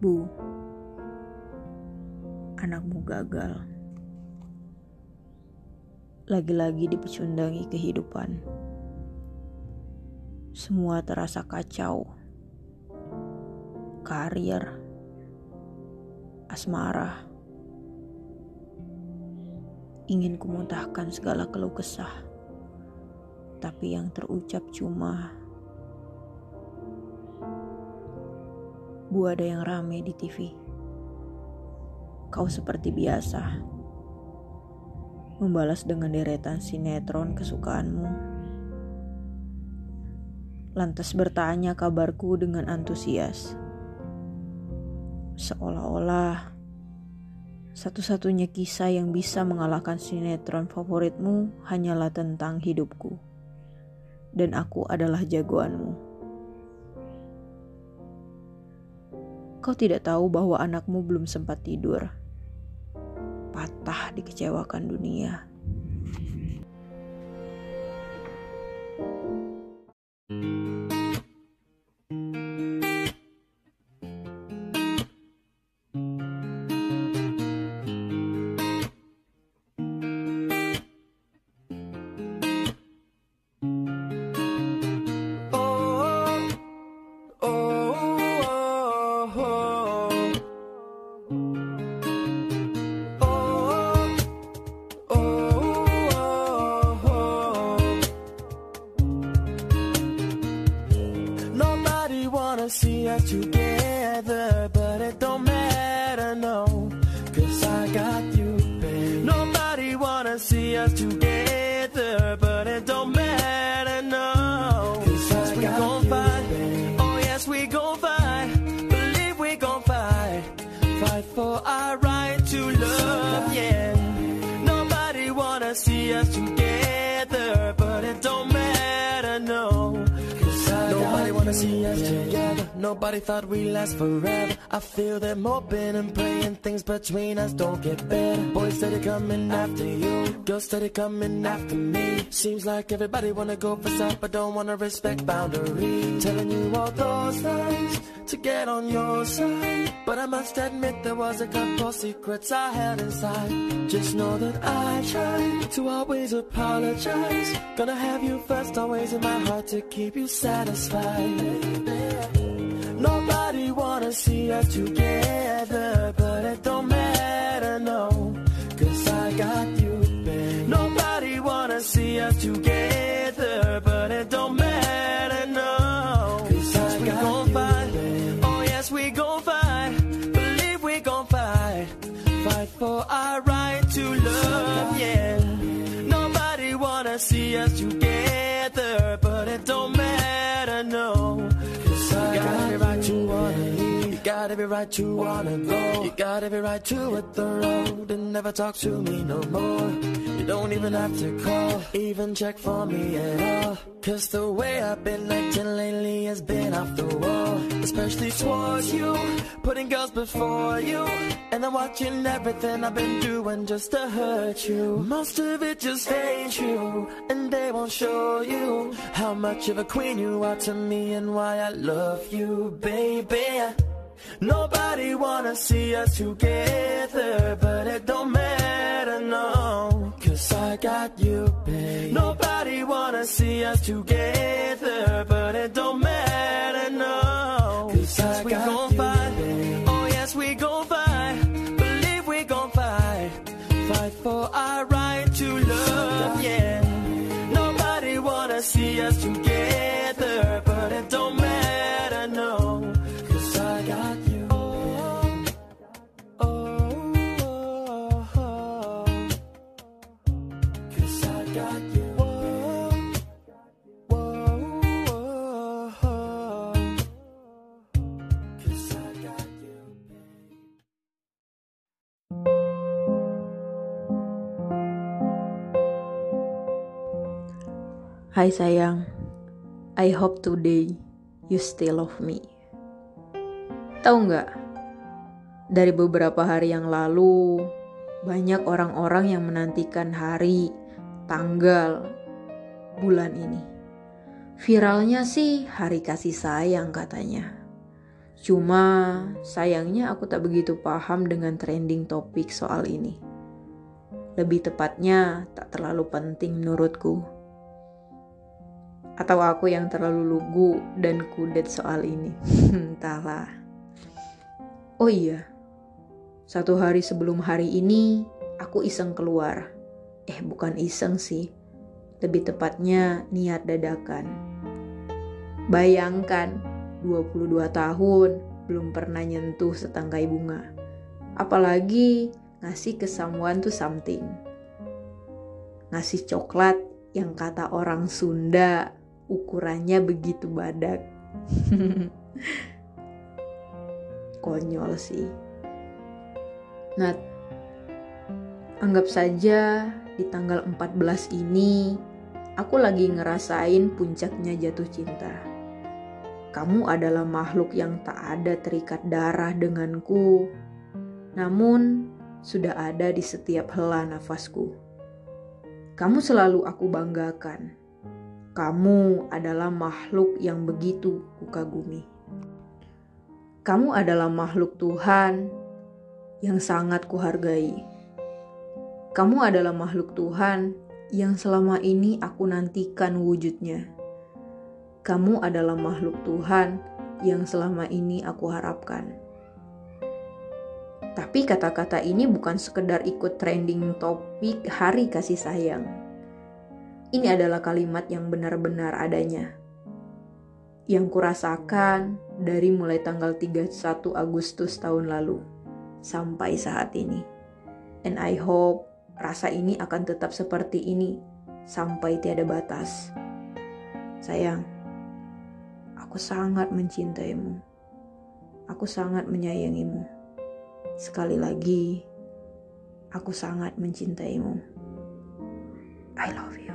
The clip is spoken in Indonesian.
Bu, anakmu gagal. Lagi-lagi dipecundangi kehidupan. Semua terasa kacau. Karir, asmara. Ingin kumuntahkan segala keluh kesah. Tapi yang terucap cuma Bu ada yang rame di TV. Kau seperti biasa. Membalas dengan deretan sinetron kesukaanmu. Lantas bertanya kabarku dengan antusias. Seolah-olah satu-satunya kisah yang bisa mengalahkan sinetron favoritmu hanyalah tentang hidupku. Dan aku adalah jagoanmu. Kau tidak tahu bahwa anakmu belum sempat tidur. Patah dikecewakan dunia. Together, but it don't matter, Nobody wanna see us together. Nobody thought we'd last forever. I feel them hoping and praying things between us don't get better. Boys steady coming after you, girls steady coming after me. Seems like everybody wanna go for some, but don't wanna respect boundaries. Telling you all those lies to get on your side, but I must admit there was a couple secrets I held inside. Just know that I tried to always apologize. Gonna have you first, always in my heart to keep you satisfied. Nobody wanna see us together, but it don't matter, no. Cause I got you, babe. Nobody wanna see us together, but it don't matter, no. Cause I we got gon' you, fight. Babe. Oh, yes, we gon' fight. Believe we gon' fight. Fight for our right to love, yeah. Nobody wanna see us together, but right to wanna go. You got every right to hit the road and never talk to me no more. You don't even have to call, even check for me at all. Cause the way I've been acting lately has been off the wall. Especially towards you, putting girls before you. And I'm watching everything I've been doing just to hurt you. Most of it just ain't true, and they won't show you how much of a queen you are to me and why I love you, baby. Nobody wanna see us together, but it don't matter, no. Cause I got you, babe. Nobody wanna see us together, Hai sayang, I hope today you still love me. Tahu nggak? Dari beberapa hari yang lalu, banyak orang-orang yang menantikan hari, tanggal, bulan ini. Viralnya sih hari kasih sayang katanya. Cuma sayangnya aku tak begitu paham dengan trending topik soal ini. Lebih tepatnya tak terlalu penting menurutku. Atau aku yang terlalu lugu dan kudet soal ini. Entahlah. Oh iya, satu hari sebelum hari ini aku iseng keluar. Eh bukan iseng sih, lebih tepatnya niat dadakan. Bayangkan 22 tahun belum pernah nyentuh setangkai bunga. Apalagi ngasih ke someone to something. Ngasih coklat yang kata orang Sunda ukurannya begitu badak. Konyol sih. Nah, anggap saja di tanggal 14 ini aku lagi ngerasain puncaknya jatuh cinta. Kamu adalah makhluk yang tak ada terikat darah denganku, namun sudah ada di setiap hela nafasku. Kamu selalu aku banggakan. Kamu adalah makhluk yang begitu kukagumi. Kamu adalah makhluk Tuhan yang sangat kuhargai. Kamu adalah makhluk Tuhan yang selama ini aku nantikan wujudnya. Kamu adalah makhluk Tuhan yang selama ini aku harapkan. Tapi kata-kata ini bukan sekedar ikut trending topik hari kasih sayang. Ini adalah kalimat yang benar-benar adanya. Yang kurasakan dari mulai tanggal 31 Agustus tahun lalu sampai saat ini. And I hope rasa ini akan tetap seperti ini sampai tiada batas. Sayang, aku sangat mencintaimu. Aku sangat menyayangimu. Sekali lagi, aku sangat mencintaimu. I love you.